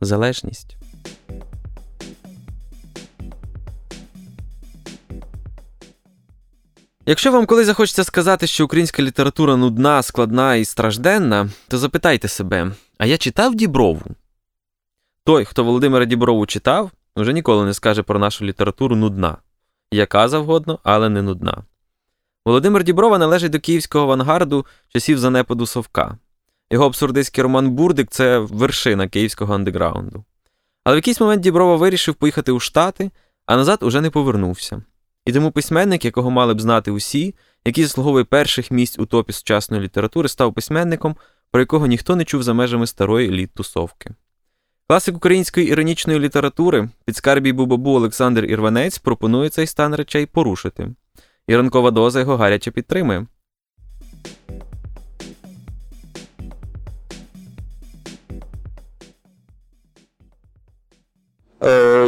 залежність. Якщо вам колись захочеться сказати, що українська література нудна, складна і стражденна, то запитайте себе: а я читав Діброву? Той, хто Володимира Діброву читав, вже ніколи не скаже про нашу літературу нудна. Яка завгодно, але не нудна. Володимир Діброва належить до київського авангарду часів занепаду Совка. Його абсурдистський роман Бурдик це вершина київського андеграунду. Але в якийсь момент Діброва вирішив поїхати у Штати, а назад уже не повернувся. І тому письменник, якого мали б знати усі, який заслуговує перших місць у топі сучасної літератури, став письменником, про якого ніхто не чув за межами старої літ-тусовки. Класик української іронічної літератури підскарбій Бубабу Олександр Ірванець пропонує цей стан речей порушити. І ранкова доза його гаряче підтримує.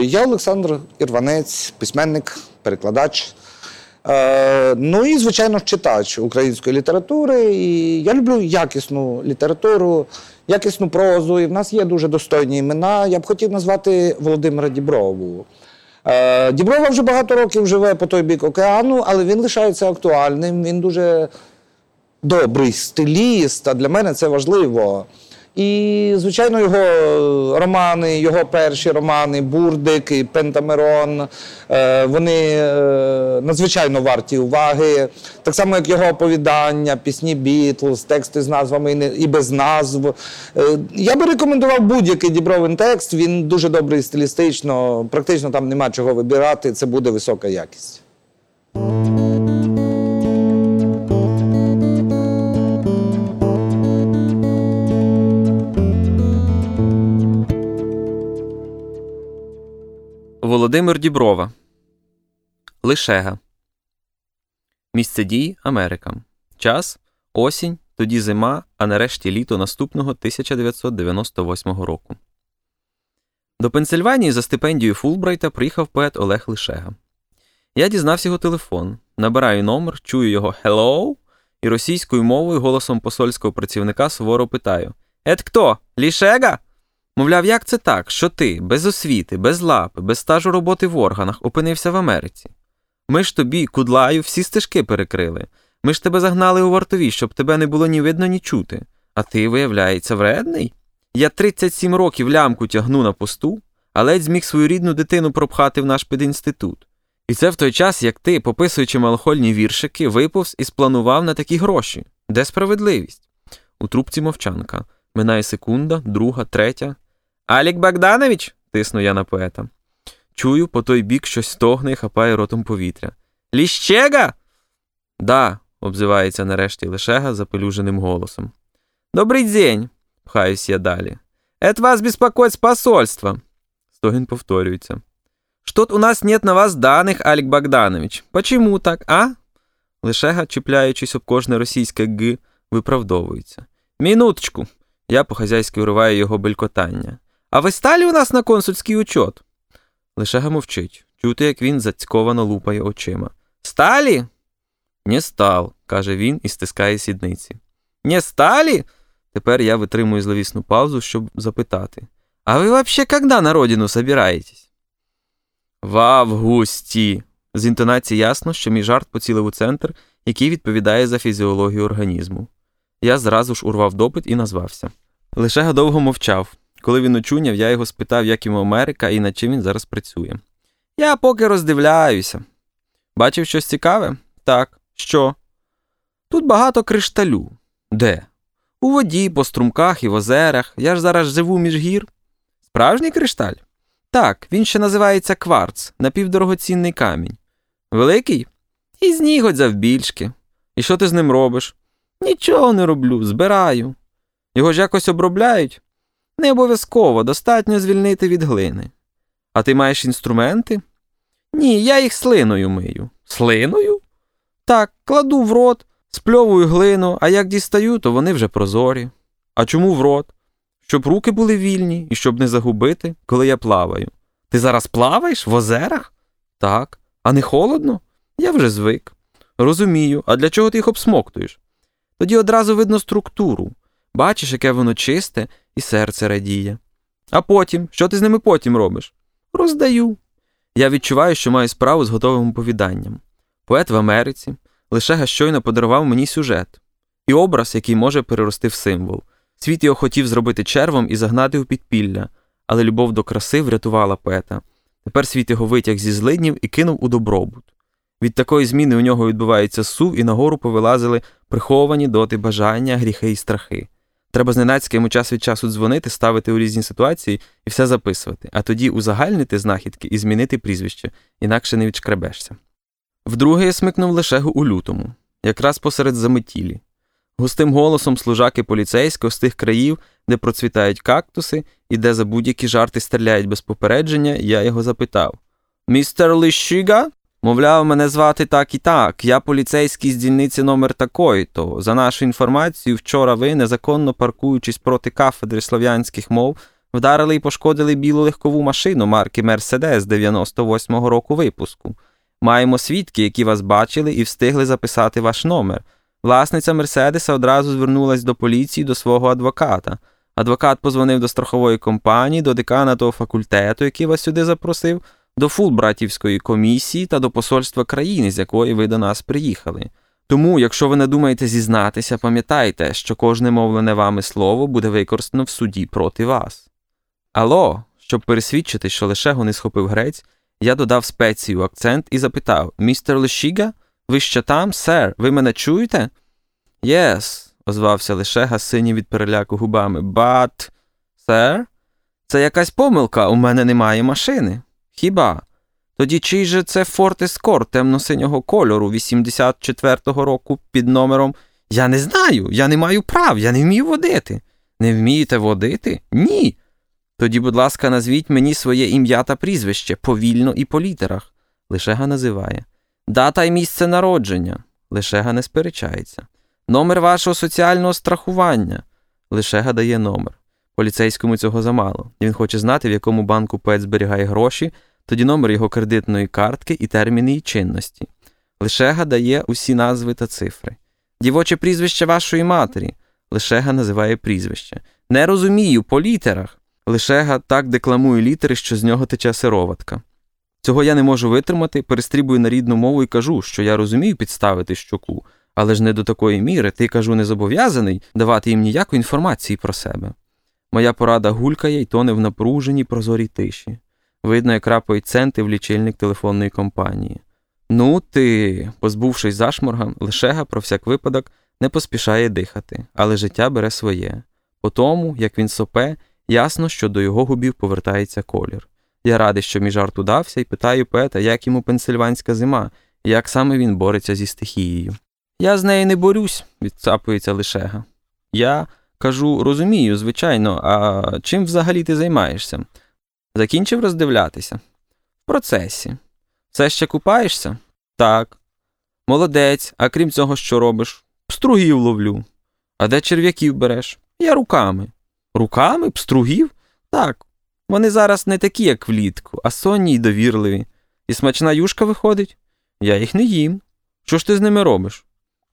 Я Олександр Ірванець, письменник, перекладач. Е, Ну і, звичайно, читач української літератури. І я люблю якісну літературу, якісну прозу. І в нас є дуже достойні імена. Я б хотів назвати Володимира Діброву. Е, Діброва вже багато років живе по той бік океану, але він лишається актуальним. Він дуже добрий стиліст, а для мене це важливо. І, звичайно, його романи, його перші романи Бурдик і Пентамерон, е, вони е, надзвичайно варті уваги. Так само, як його оповідання, пісні Бітлз, тексти з назвами і без назв. Е, Я би рекомендував будь-який дібровин текст. Він дуже добрий стилістично, практично там нема чого вибирати. Це буде висока якість. Володимир Діброва. Лишега. Місце дії Америка. Час осінь, тоді зима, а нарешті літо наступного 1998 року. До Пенсильванії за стипендією Фулбрайта приїхав поет Олег Лишега. Я дізнався його телефон, набираю номер, чую його «Hello» і російською мовою голосом посольського працівника суворо питаю: Ет хто? Лішега? Мовляв, як це так, що ти, без освіти, без лапи, без стажу роботи в органах, опинився в Америці? Ми ж тобі, кудлаю, всі стежки перекрили. Ми ж тебе загнали у вартові, щоб тебе не було ні видно, ні чути. А ти, виявляється, вредний? Я 37 років лямку тягну на посту, а ледь зміг свою рідну дитину пропхати в наш пединститут. І це в той час, як ти, пописуючи малохольні віршики, виповз і спланував на такі гроші. Де справедливість? У трубці мовчанка. Минає секунда, друга, третя. Алік Богданович? тисну я на поета. Чую, по той бік щось стогне і хапає ротом повітря. Ліщега? Да, обзивається нарешті Лишега запелюженим голосом. Добрий день, пхаюсь я далі. Это вас беспокоит с посольства. Стогін повторюється. Что-то у нас нет на вас даних, Алік Богданович. Почему так, а? Лишега, чіпляючись об кожне російське г, виправдовується. Минуточку. Я по-хазяйськи уриваю його белькотання. А ви стали у нас на консульський учет? Лишега мовчить. Чути, як він зацьковано лупає очима. Сталі? Не стал, каже він і стискає сідниці. Не сталі? Тепер я витримую зловісну паузу, щоб запитати. А ви вообще когда на родину собираєтесь? В августі. З інтонації ясно, що мій жарт поцілив у центр, який відповідає за фізіологію організму. Я зразу ж урвав допит і назвався. Лише довго мовчав. Коли він очуняв, я його спитав, як йому Америка і над чим він зараз працює. Я поки роздивляюся. Бачив щось цікаве? Так. Що? Тут багато кришталю. Де? У воді, по струмках і в озерах. Я ж зараз живу між гір. Справжній кришталь? Так, він ще називається кварц, напівдорогоцінний камінь. Великий? І з завбільшки. І що ти з ним робиш? Нічого не роблю, збираю. Його ж якось обробляють? Не обов'язково достатньо звільнити від глини. А ти маєш інструменти? Ні, я їх слиною мию. Слиною? Так, кладу в рот, спльовую глину, а як дістаю, то вони вже прозорі. А чому в рот? Щоб руки були вільні і щоб не загубити, коли я плаваю. Ти зараз плаваєш в озерах? Так. А не холодно? Я вже звик. Розумію, а для чого ти їх обсмоктуєш? Тоді одразу видно структуру. Бачиш, яке воно чисте, і серце радіє. А потім, що ти з ними потім робиш? Роздаю. Я відчуваю, що маю справу з готовим оповіданням. Поет в Америці лише щойно подарував мені сюжет і образ, який може перерости в символ. Світ його хотів зробити червом і загнати у підпілля, але любов до краси врятувала поета. Тепер світ його витяг зі злиднів і кинув у добробут. Від такої зміни у нього відбувається сув, і нагору повилазили приховані доти бажання, гріхи і страхи. Треба зненацька йому час від часу дзвонити, ставити у різні ситуації і все записувати, а тоді узагальнити знахідки і змінити прізвище, інакше не відшкребешся. Вдруге я смикнув лишегу у лютому, якраз посеред заметілі. Густим голосом служаки поліцейського з тих країв, де процвітають кактуси і де за будь-які жарти стріляють без попередження, я його запитав: Містер Лищига? Мовляв, мене звати так і так. Я поліцейський з дільниці номер такої то. За нашу інформацію, вчора ви, незаконно паркуючись проти кафедри слов'янських мов, вдарили і пошкодили білу легкову машину марки Мерседес 98-го року випуску. Маємо свідки, які вас бачили і встигли записати ваш номер. Власниця Мерседеса одразу звернулась до поліції до свого адвоката. Адвокат позвонив до страхової компанії, до декана того факультету, який вас сюди запросив, до фулбратівської комісії та до посольства країни, з якої ви до нас приїхали. Тому, якщо ви не думаєте зізнатися, пам'ятайте, що кожне мовлене вами слово буде використано в суді проти вас. Ало, щоб пересвідчити, що Лешего не схопив грець, я додав спецію акцент і запитав Містер Лешіга, ви ще там, сер, ви мене чуєте? Yes, озвався Лешега сині від переляку губами. But, сер, це якась помилка, у мене немає машини. Хіба? Тоді чий же це Форд Ескорт темно-синього кольору 84-го року під номером Я не знаю, я не маю прав, я не вмію водити. Не вмієте водити? Ні. Тоді, будь ласка, назвіть мені своє ім'я та прізвище повільно і по літерах. Лишега називає. Дата й місце народження. Лишега не сперечається. Номер вашого соціального страхування. Лишега дає номер. Поліцейському цього замало. Він хоче знати, в якому банку поет зберігає гроші, тоді номер його кредитної картки і терміни її чинності. Лишега дає усі назви та цифри. Дівоче прізвище вашої матері. Лишега називає прізвище. Не розумію, по літерах. Лишега так декламує літери, що з нього тече сироватка. Цього я не можу витримати, перестрібую на рідну мову і кажу, що я розумію підставити щоку, але ж не до такої міри, ти кажу, не зобов'язаний давати їм ніякої інформації про себе. Моя порада гулькає і тоне в напруженій прозорій тиші. Видно, як рапають центи в лічильник телефонної компанії. Ну, ти, позбувшись зашморга, лишега про всяк випадок не поспішає дихати, але життя бере своє. По тому, як він сопе, ясно, що до його губів повертається колір. Я радий, що мій жарт удався, і питаю поета, як йому пенсильванська зима, і як саме він бореться зі стихією. Я з нею не борюсь, відцапується лишега. Я кажу, розумію, звичайно, а чим взагалі ти займаєшся? Закінчив роздивлятися. В процесі. Все ще купаєшся? Так. Молодець, а крім цього, що робиш? Пстругів ловлю. А де черв'яків береш? Я руками. Руками? Пстругів? Так. Вони зараз не такі, як влітку, а сонні й довірливі. І смачна юшка виходить? Я їх не їм. Що ж ти з ними робиш?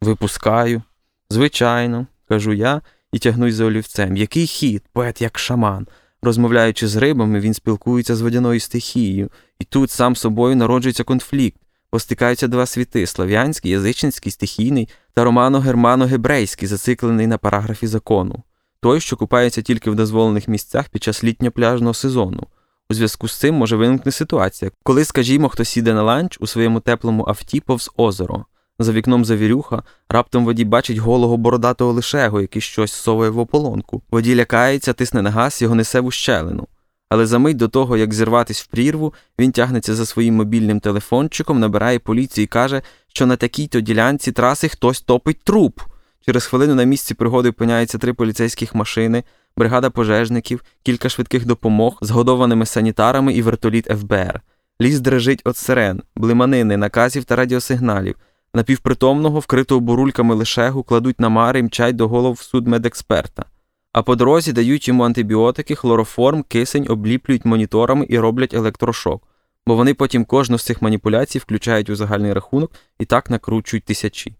Випускаю. Звичайно, кажу я і тягнусь за олівцем. Який хід, поет як шаман. Розмовляючи з рибами, він спілкується з водяною стихією, і тут сам собою народжується конфлікт. Постикаються два світи слов'янський, язичницький, стихійний та романо-германо-гебрейський, зациклений на параграфі закону, той, що купається тільки в дозволених місцях під час літньо-пляжного сезону. У зв'язку з цим може виникнути ситуація, коли, скажімо, хтось іде на ланч у своєму теплому авті повз озеро. За вікном завірюха, раптом водій бачить голого бородатого лишего, який щось совує в ополонку. Водій лякається, тисне на газ, його несе в ущелину. Але за мить до того, як зірватись в прірву, він тягнеться за своїм мобільним телефончиком, набирає поліцію і каже, що на такій-то ділянці траси хтось топить труп. Через хвилину на місці пригоди опиняються три поліцейських машини, бригада пожежників, кілька швидких допомог, згодованими санітарами і вертоліт ФБР. Ліс дрижить від сирен, блиманини, наказів та радіосигналів. Напівпритомного, вкритого бурульками лишегу, кладуть на мари і мчать до голов судмедексперта. А по дорозі дають йому антибіотики, хлороформ, кисень, обліплюють моніторами і роблять електрошок, бо вони потім кожну з цих маніпуляцій включають у загальний рахунок і так накручують тисячі.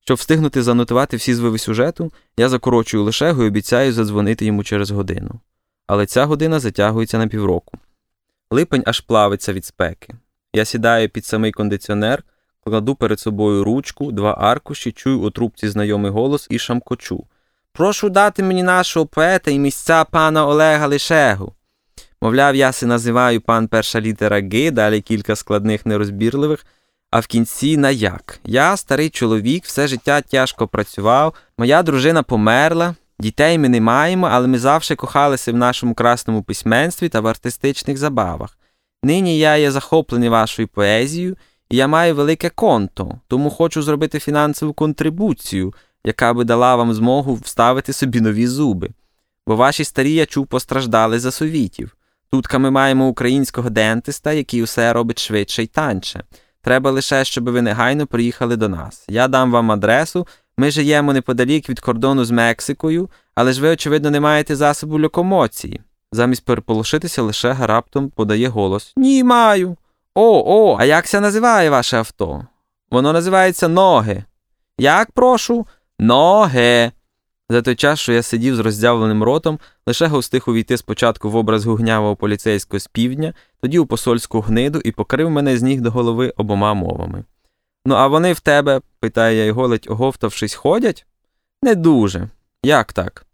Щоб встигнути занотувати всі звиви сюжету, я закорочую лишегу і обіцяю задзвонити йому через годину. Але ця година затягується на півроку. Липень аж плавиться від спеки. Я сідаю під самий кондиціонер, кладу перед собою ручку, два аркуші, чую у трубці знайомий голос і шамкочу. Прошу дати мені нашого поета і місця пана Олега Лишегу. Мовляв, я си називаю пан перша літера Г, далі кілька складних нерозбірливих, а в кінці на як. Я, старий чоловік, все життя тяжко працював, моя дружина померла, дітей ми не маємо, але ми завжди кохалися в нашому красному письменстві та в артистичних забавах. Нині я є захоплений вашою поезією, я маю велике конто, тому хочу зробити фінансову контрибуцію яка би дала вам змогу вставити собі нові зуби. Бо ваші старі, я чув, постраждали за совітів. Тутка ми маємо українського дентиста, який усе робить швидше й танче. Треба лише, щоб ви негайно приїхали до нас. Я дам вам адресу. Ми живемо неподалік від кордону з Мексикою, але ж ви, очевидно, не маєте засобу локомоції. Замість переполошитися, лише раптом подає голос Ні, маю. О, о, а як це називає ваше авто? Воно називається ноги. Як прошу? Ноги. За той час, що я сидів з роздявленим ротом, лише встиг увійти спочатку в образ гугнявого поліцейського з півдня, тоді у посольську гниду і покрив мене з ніг до голови обома мовами. Ну, а вони в тебе, питає я його, ледь оговтавшись, ходять? Не дуже. Як так?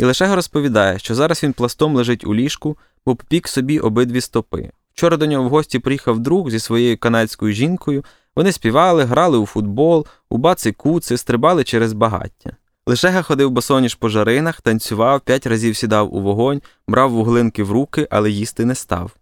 І лише розповідає, що зараз він пластом лежить у ліжку, бо попік собі обидві стопи. Вчора до нього в гості приїхав друг зі своєю канадською жінкою, вони співали, грали у футбол, у баци куци, стрибали через багаття. Лишега ходив босоніж по жаринах, танцював, п'ять разів сідав у вогонь, брав вуглинки в руки, але їсти не став.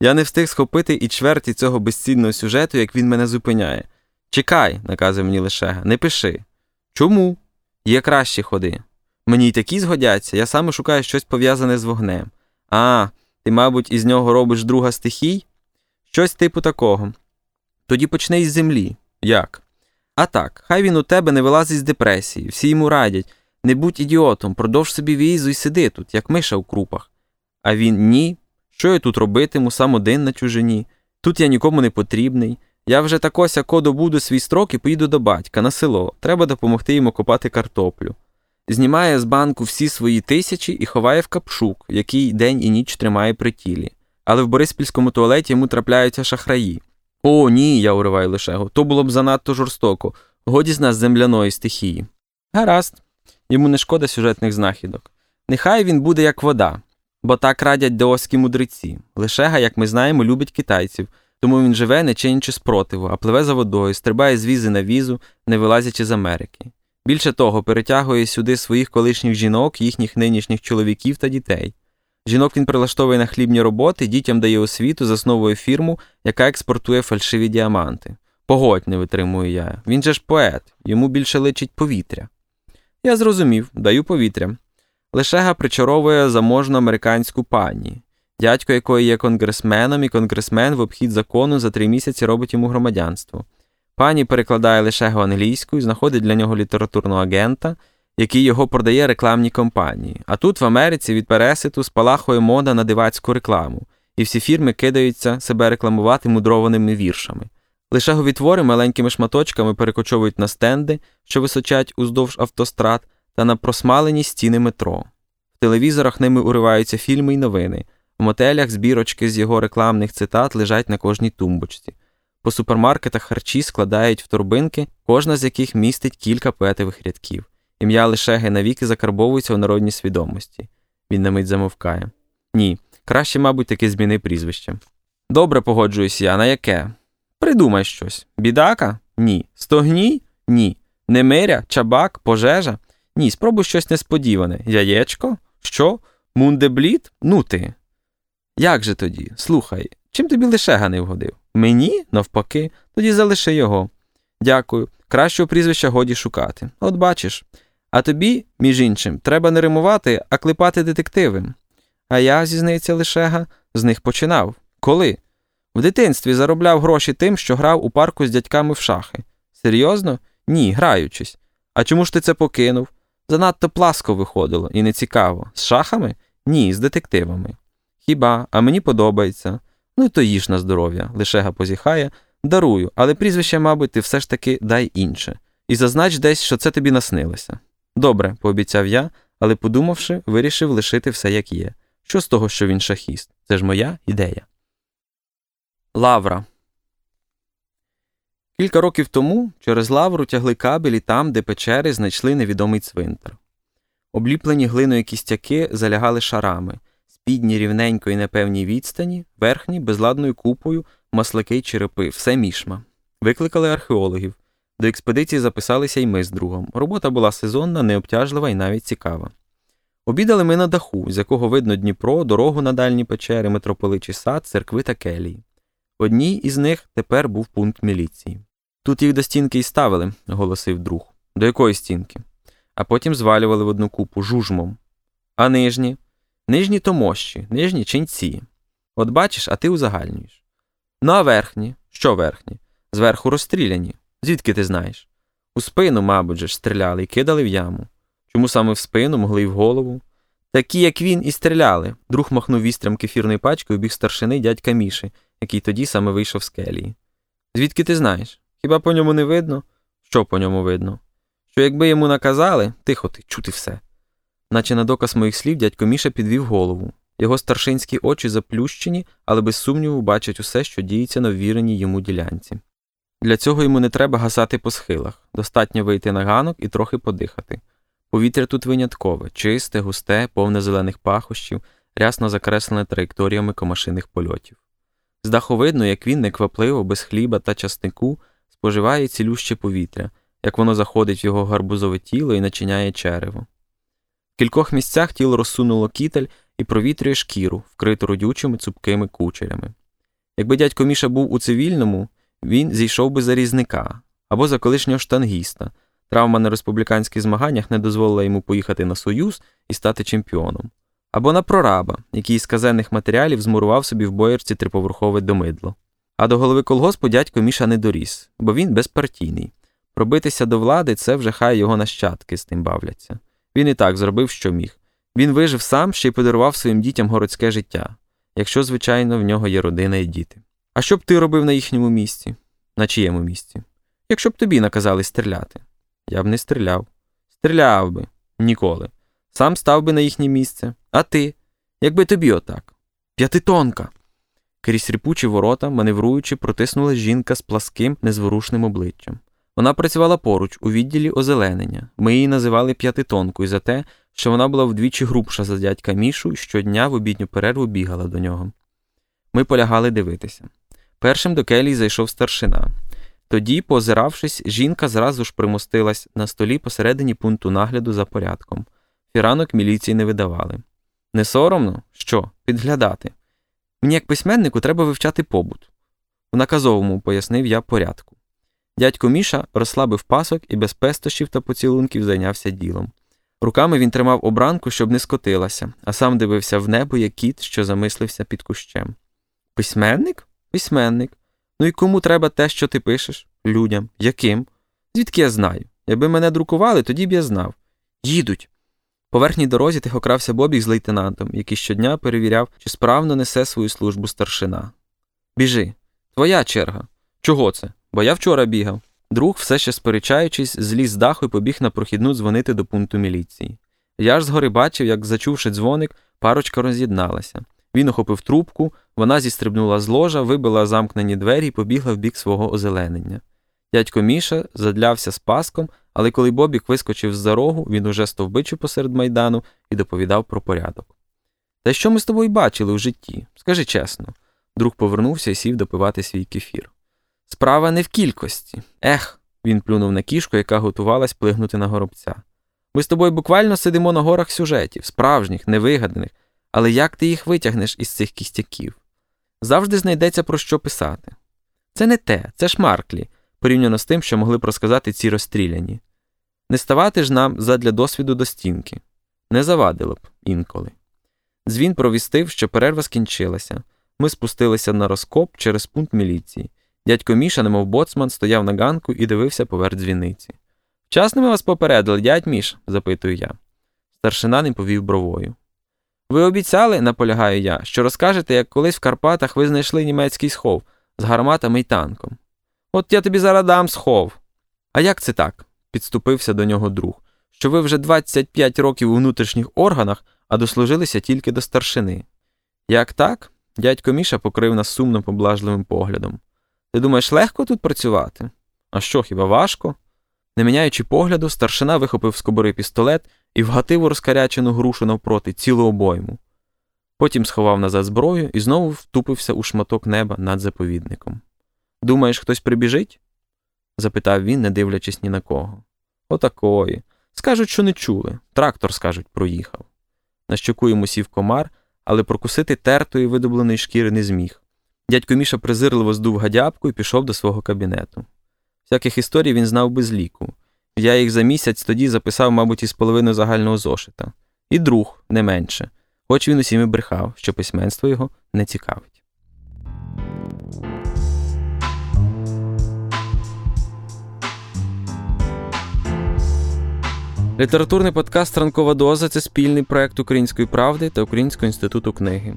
Я не встиг схопити і чверті цього безцінного сюжету, як він мене зупиняє. Чекай, наказує мені Лишега, не пиши. Чому? Є кращі ходи. Мені й такі згодяться, я саме шукаю щось пов'язане з вогнем. А, ти, мабуть, із нього робиш друга стихій? Щось типу такого. Тоді почне із землі. Як? А так, хай він у тебе не вилазить з депресії, всі йому радять не будь ідіотом, продовж собі візу і сиди тут, як миша в крупах. А він ні. Що я тут робитиму, сам один на чужині? Тут я нікому не потрібний. Я вже такося добуду свій строк і поїду до батька на село. Треба допомогти йому копати картоплю. Знімає з банку всі свої тисячі і ховає в капшук, який день і ніч тримає при тілі. Але в Бориспільському туалеті йому трапляються шахраї. О, ні, я уриваю лишего. То було б занадто жорстоко. Годі з нас земляної стихії. Гаразд, йому не шкода сюжетних знахідок. Нехай він буде як вода, бо так радять деоські мудреці. Лишега, як ми знаємо, любить китайців, тому він живе, не чинячи спротиву, а пливе за водою, стрибає з візи на візу, не вилазячи з Америки. Більше того, перетягує сюди своїх колишніх жінок, їхніх нинішніх чоловіків та дітей. Жінок він прилаштовує на хлібні роботи, дітям дає освіту, засновує фірму, яка експортує фальшиві діаманти. Погодь, не витримую я. Він же ж поет, йому більше личить повітря. Я зрозумів, даю повітря. Лишега причаровує заможну американську пані, дядько якої є конгресменом, і конгресмен в обхід закону за три місяці робить йому громадянство. Пані перекладає Лишегу англійською, знаходить для нього літературного агента який його продає рекламній компанії. А тут в Америці від переситу спалахує мода на дивацьку рекламу, і всі фірми кидаються себе рекламувати мудрованими віршами. Лише говітвори маленькими шматочками перекочовують на стенди, що височать уздовж автострад, та на просмалені стіни метро. В телевізорах ними уриваються фільми й новини, в мотелях збірочки з його рекламних цитат лежать на кожній тумбочці. По супермаркетах харчі складають в торбинки, кожна з яких містить кілька поетових рядків. Ім'я Лишеги навіки закарбовується у народній свідомості. Він на мить замовкає. Ні, краще, мабуть, таки зміни прізвище. Добре погоджуюсь я, на яке? Придумай щось. Бідака? Ні. Стогній? Ні. Немиря, чабак, пожежа? Ні, спробуй щось несподіване. Яєчко? Що? Мундебліт? Ну ти. Як же тоді? Слухай, чим тобі лишега не вгодив? Мені, навпаки, тоді залиши його. Дякую. Кращого прізвища годі шукати. От бачиш. А тобі, між іншим, треба не римувати, а клепати детективи. А я, зізнається Лишега, з них починав. Коли? В дитинстві заробляв гроші тим, що грав у парку з дядьками в шахи. Серйозно? Ні, граючись. А чому ж ти це покинув? Занадто пласко виходило і нецікаво. З шахами? Ні, з детективами. Хіба, а мені подобається. Ну і то їж на здоров'я, Лишега позіхає, дарую, але прізвище, мабуть, ти все ж таки дай інше. І зазнач десь, що це тобі наснилося. Добре, пообіцяв я, але, подумавши, вирішив лишити все як є. Що з того, що він шахіст? Це ж моя ідея. Лавра. Кілька років тому через лавру тягли кабелі там, де печери знайшли невідомий цвинтар. Обліплені глиною кістяки залягали шарами, спідні рівненько і непевній відстані, верхні безладною купою, маслаки й черепи, все мішма. Викликали археологів. До експедиції записалися й ми з другом. Робота була сезонна, необтяжлива і навіть цікава. Обідали ми на даху, з якого видно Дніпро, дорогу на дальні печери, митрополичий сад, церкви та келії. Одній із них тепер був пункт міліції. Тут їх до стінки й ставили, оголосив друг. До якої стінки? А потім звалювали в одну купу жужмом. А нижні? Нижні то мощі, нижні ченці. От бачиш, а ти узагальнюєш. Ну, а верхні? Що верхні? Зверху розстріляні. Звідки ти знаєш? У спину, мабуть, же стріляли і кидали в яму. Чому саме в спину, могли й в голову? Такі, як він, і стріляли. Друг махнув вістрям кефірної пачки у бік старшини дядька Міші, який тоді саме вийшов з келії. Звідки ти знаєш? Хіба по ньому не видно? Що по ньому видно? Що якби йому наказали, тихо ти, чути все. Наче на доказ моїх слів дядько Міша підвів голову. Його старшинські очі заплющені, але без сумніву бачать усе, що діється на ввіреній йому ділянці. Для цього йому не треба гасати по схилах, достатньо вийти на ганок і трохи подихати. Повітря тут виняткове, чисте, густе, повне зелених пахощів, рясно закреслене траєкторіями комашиних польотів. З даху видно, як він неквапливо, без хліба та часнику споживає цілюще повітря, як воно заходить в його гарбузове тіло і начиняє черево. В кількох місцях тіло розсунуло кітель і провітрює шкіру, вкриту родючими цупкими кучерями. Якби дядько Міша був у цивільному, він зійшов би за різника або за колишнього штангіста. Травма на республіканських змаганнях не дозволила йому поїхати на Союз і стати чемпіоном, або на прораба, який з казенних матеріалів змурував собі в боярці триповерхове домидло. А до голови колгоспу дядько Міша не доріс, бо він безпартійний. Пробитися до влади це вже хай його нащадки з тим бавляться. Він і так зробив, що міг. Він вижив сам ще й подарував своїм дітям городське життя, якщо, звичайно, в нього є родина і діти. А що б ти робив на їхньому місці? На чиєму місці? Якщо б тобі наказали стріляти. Я б не стріляв. Стріляв би ніколи. Сам став би на їхнє місце. А ти? Якби тобі отак. П'ятитонка. Крізь ріпучі ворота, маневруючи, протиснула жінка з пласким, незворушним обличчям. Вона працювала поруч у відділі озеленення. Ми її називали п'ятитонкою за те, що вона була вдвічі грубша за дядька Мішу і щодня в обідню перерву бігала до нього. Ми полягали дивитися. Першим до келії зайшов старшина. Тоді, позиравшись, жінка зразу ж примостилась на столі посередині пункту нагляду за порядком. Фіранок міліції не видавали. Не соромно? Що? Підглядати. Мені, як письменнику, треба вивчати побут. В наказовому пояснив я порядку. Дядько Міша розслабив пасок і без пестощів та поцілунків зайнявся ділом. Руками він тримав обранку, щоб не скотилася, а сам дивився в небо, як кіт, що замислився під кущем. Письменник? Письменник. Ну і кому треба те, що ти пишеш? Людям. Яким? Звідки я знаю? Якби мене друкували, тоді б я знав. Їдуть. По верхній дорозі тихокрався Бобік з лейтенантом, який щодня перевіряв, чи справно несе свою службу старшина. Біжи. Твоя черга. Чого це? Бо я вчора бігав. Друг, все ще сперечаючись, зліз з даху і побіг на прохідну дзвонити до пункту міліції. Я ж згори бачив, як, зачувши дзвоник, парочка роз'єдналася. Він охопив трубку, вона зістрибнула з ложа, вибила замкнені двері і побігла в бік свого озеленення. Дядько Міша задлявся з паском, але коли Бобік вискочив з за рогу, він уже стовбичив посеред майдану і доповідав про порядок. Та що ми з тобою бачили у житті? Скажи чесно. Друг повернувся і сів допивати свій кефір. Справа не в кількості. Ех, він плюнув на кішку, яка готувалась плигнути на горобця. Ми з тобою буквально сидимо на горах сюжетів, справжніх, невигаданих, але як ти їх витягнеш із цих кістяків? Завжди знайдеться про що писати. Це не те, це ж Марклі, порівняно з тим, що могли б розказати ці розстріляні. Не ставати ж нам задля досвіду до стінки. Не завадило б інколи. Дзвін провістив, що перерва скінчилася. Ми спустилися на розкоп через пункт міліції. Дядько Міша, немов боцман, стояв на ганку і дивився поверх дзвіниці. Вчасно ми вас попередили, дядь Міш? запитую я. Старшина не повів бровою. Ви обіцяли, наполягаю я, що розкажете, як колись в Карпатах ви знайшли німецький схов з гарматами й танком. От я тобі зараз дам схов. А як це так? підступився до нього друг, що ви вже 25 років у внутрішніх органах, а дослужилися тільки до старшини. Як так? Дядько Міша покрив нас сумно поблажливим поглядом. Ти думаєш, легко тут працювати? А що, хіба важко? Не міняючи погляду, старшина вихопив з кобури пістолет і вгатив у розкарячену грушу навпроти цілу обойму. Потім сховав назад зброю і знову втупився у шматок неба над заповідником. Думаєш, хтось прибіжить? запитав він, не дивлячись ні на кого. Отакої. Скажуть, що не чули. Трактор, скажуть, проїхав. На щоку йому сів комар, але прокусити тертої видобленої шкіри не зміг. Дядько Міша презирливо здув гадябку і пішов до свого кабінету. Всяких історій він знав без ліку. Я їх за місяць тоді записав, мабуть, із половини загального зошита. І друг не менше, хоч він усім і брехав, що письменство його не цікавить. Літературний подкаст Ранкова доза це спільний проект Української правди та Українського інституту книги.